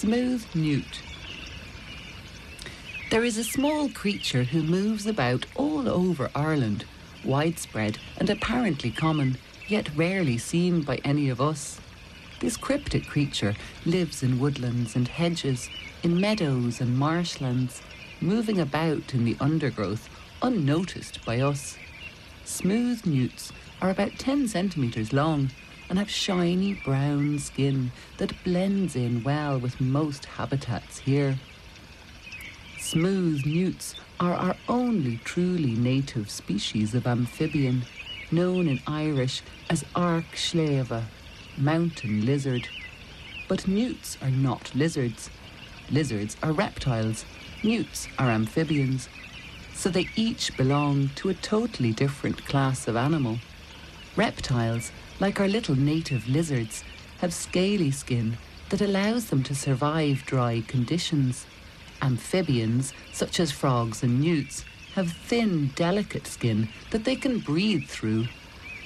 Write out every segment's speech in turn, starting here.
Smooth newt. There is a small creature who moves about all over Ireland, widespread and apparently common, yet rarely seen by any of us. This cryptic creature lives in woodlands and hedges, in meadows and marshlands, moving about in the undergrowth unnoticed by us. Smooth newts are about 10 centimetres long and have shiny brown skin that blends in well with most habitats here. Smooth newts are our only truly native species of amphibian, known in Irish as earc sléibhe, mountain lizard. But newts are not lizards. Lizards are reptiles, newts are amphibians. So they each belong to a totally different class of animal. Reptiles like our little native lizards, have scaly skin that allows them to survive dry conditions. Amphibians, such as frogs and newts, have thin, delicate skin that they can breathe through.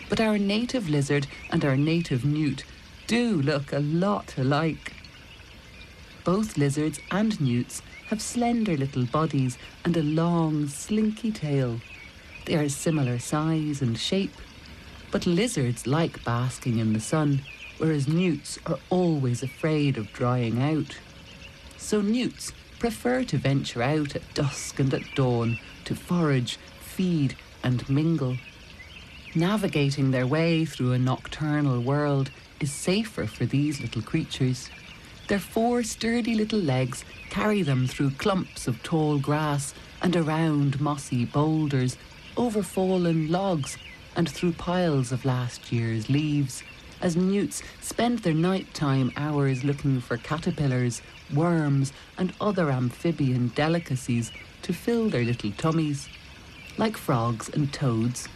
But our native lizard and our native newt do look a lot alike. Both lizards and newts have slender little bodies and a long, slinky tail. They are similar size and shape, but lizards like basking in the sun, whereas newts are always afraid of drying out. So newts prefer to venture out at dusk and at dawn to forage, feed, and mingle. Navigating their way through a nocturnal world is safer for these little creatures. Their four sturdy little legs carry them through clumps of tall grass and around mossy boulders, over fallen logs and through piles of last year's leaves, as newts spend their nighttime hours looking for caterpillars, worms, and other amphibian delicacies to fill their little tummies. Like frogs and toads,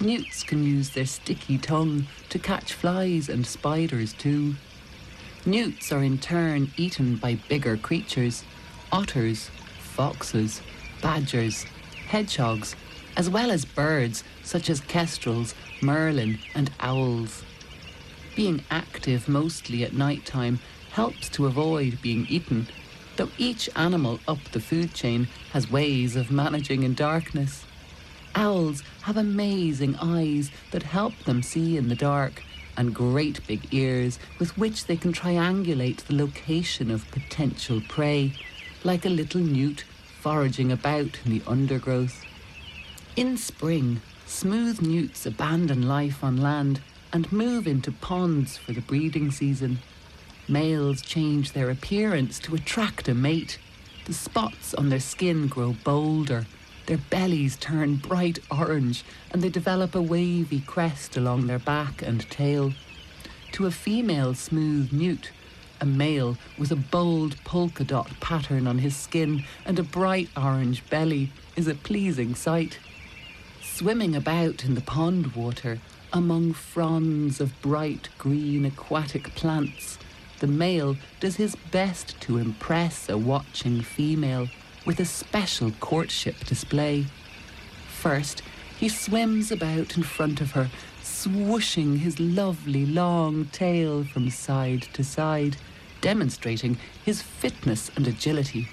newts can use their sticky tongue to catch flies and spiders too. Newts are in turn eaten by bigger creatures otters, foxes, badgers, hedgehogs, as well as birds such as kestrels, merlin, and owls. Being active mostly at night time helps to avoid being eaten, though each animal up the food chain has ways of managing in darkness. Owls have amazing eyes that help them see in the dark, and great big ears with which they can triangulate the location of potential prey, like a little newt foraging about in the undergrowth. In spring, smooth newts abandon life on land and move into ponds for the breeding season. Males change their appearance to attract a mate. The spots on their skin grow bolder, their bellies turn bright orange, and they develop a wavy crest along their back and tail. To a female smooth newt, a male with a bold polka dot pattern on his skin and a bright orange belly is a pleasing sight swimming about in the pond water among fronds of bright green aquatic plants, the male does his best to impress a watching female with a special courtship display. First, he swims about in front of her, swooshing his lovely long tail from side to side, demonstrating his fitness and agility.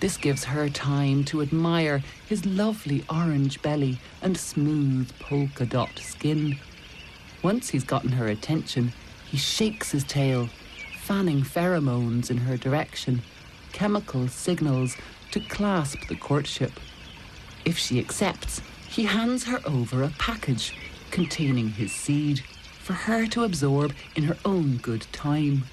This gives her time to admire his lovely orange belly and smooth polka dot skin. Once he's gotten her attention, he shakes his tail, fanning pheromones in her direction, chemical signals to clasp the courtship. If she accepts, he hands her over a package containing his seed for her to absorb in her own good time.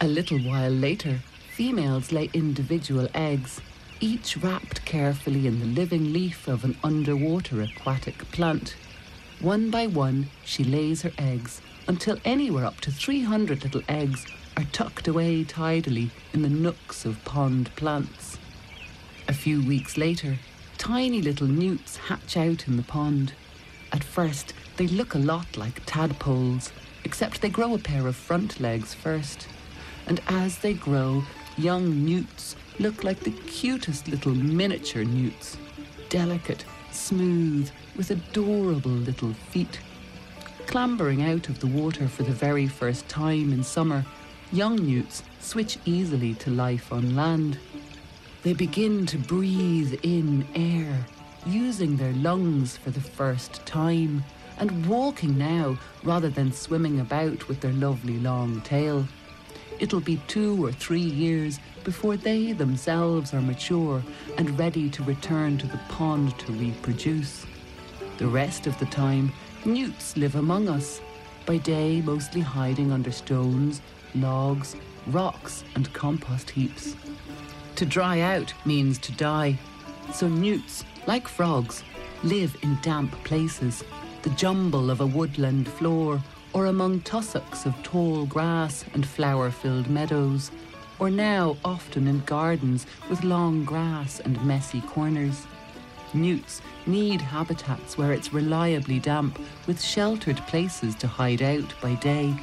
A little while later, Females lay individual eggs, each wrapped carefully in the living leaf of an underwater aquatic plant. One by one, she lays her eggs until anywhere up to 300 little eggs are tucked away tidily in the nooks of pond plants. A few weeks later, tiny little newts hatch out in the pond. At first, they look a lot like tadpoles, except they grow a pair of front legs first. And as they grow, young newts look like the cutest little miniature newts. Delicate, smooth, with adorable little feet. Clambering out of the water for the very first time in summer, young newts switch easily to life on land. They begin to breathe in air, using their lungs for the first time, and walking now rather than swimming about with their lovely long tail. It'll be two or three years before they themselves are mature and ready to return to the pond to reproduce. The rest of the time, newts live among us, by day mostly hiding under stones, logs, rocks, and compost heaps. To dry out means to die, so newts, like frogs, live in damp places, the jumble of a woodland floor, or among tussocks of tall grass and flower filled meadows, or now often in gardens with long grass and messy corners. Newts need habitats where it's reliably damp, with sheltered places to hide out by day,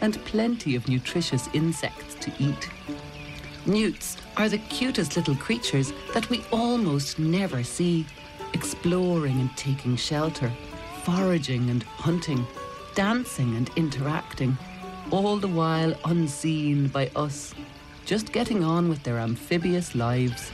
and plenty of nutritious insects to eat. Newts are the cutest little creatures that we almost never see, exploring and taking shelter, foraging and hunting, dancing and interacting, all the while unseen by us, just getting on with their amphibious lives.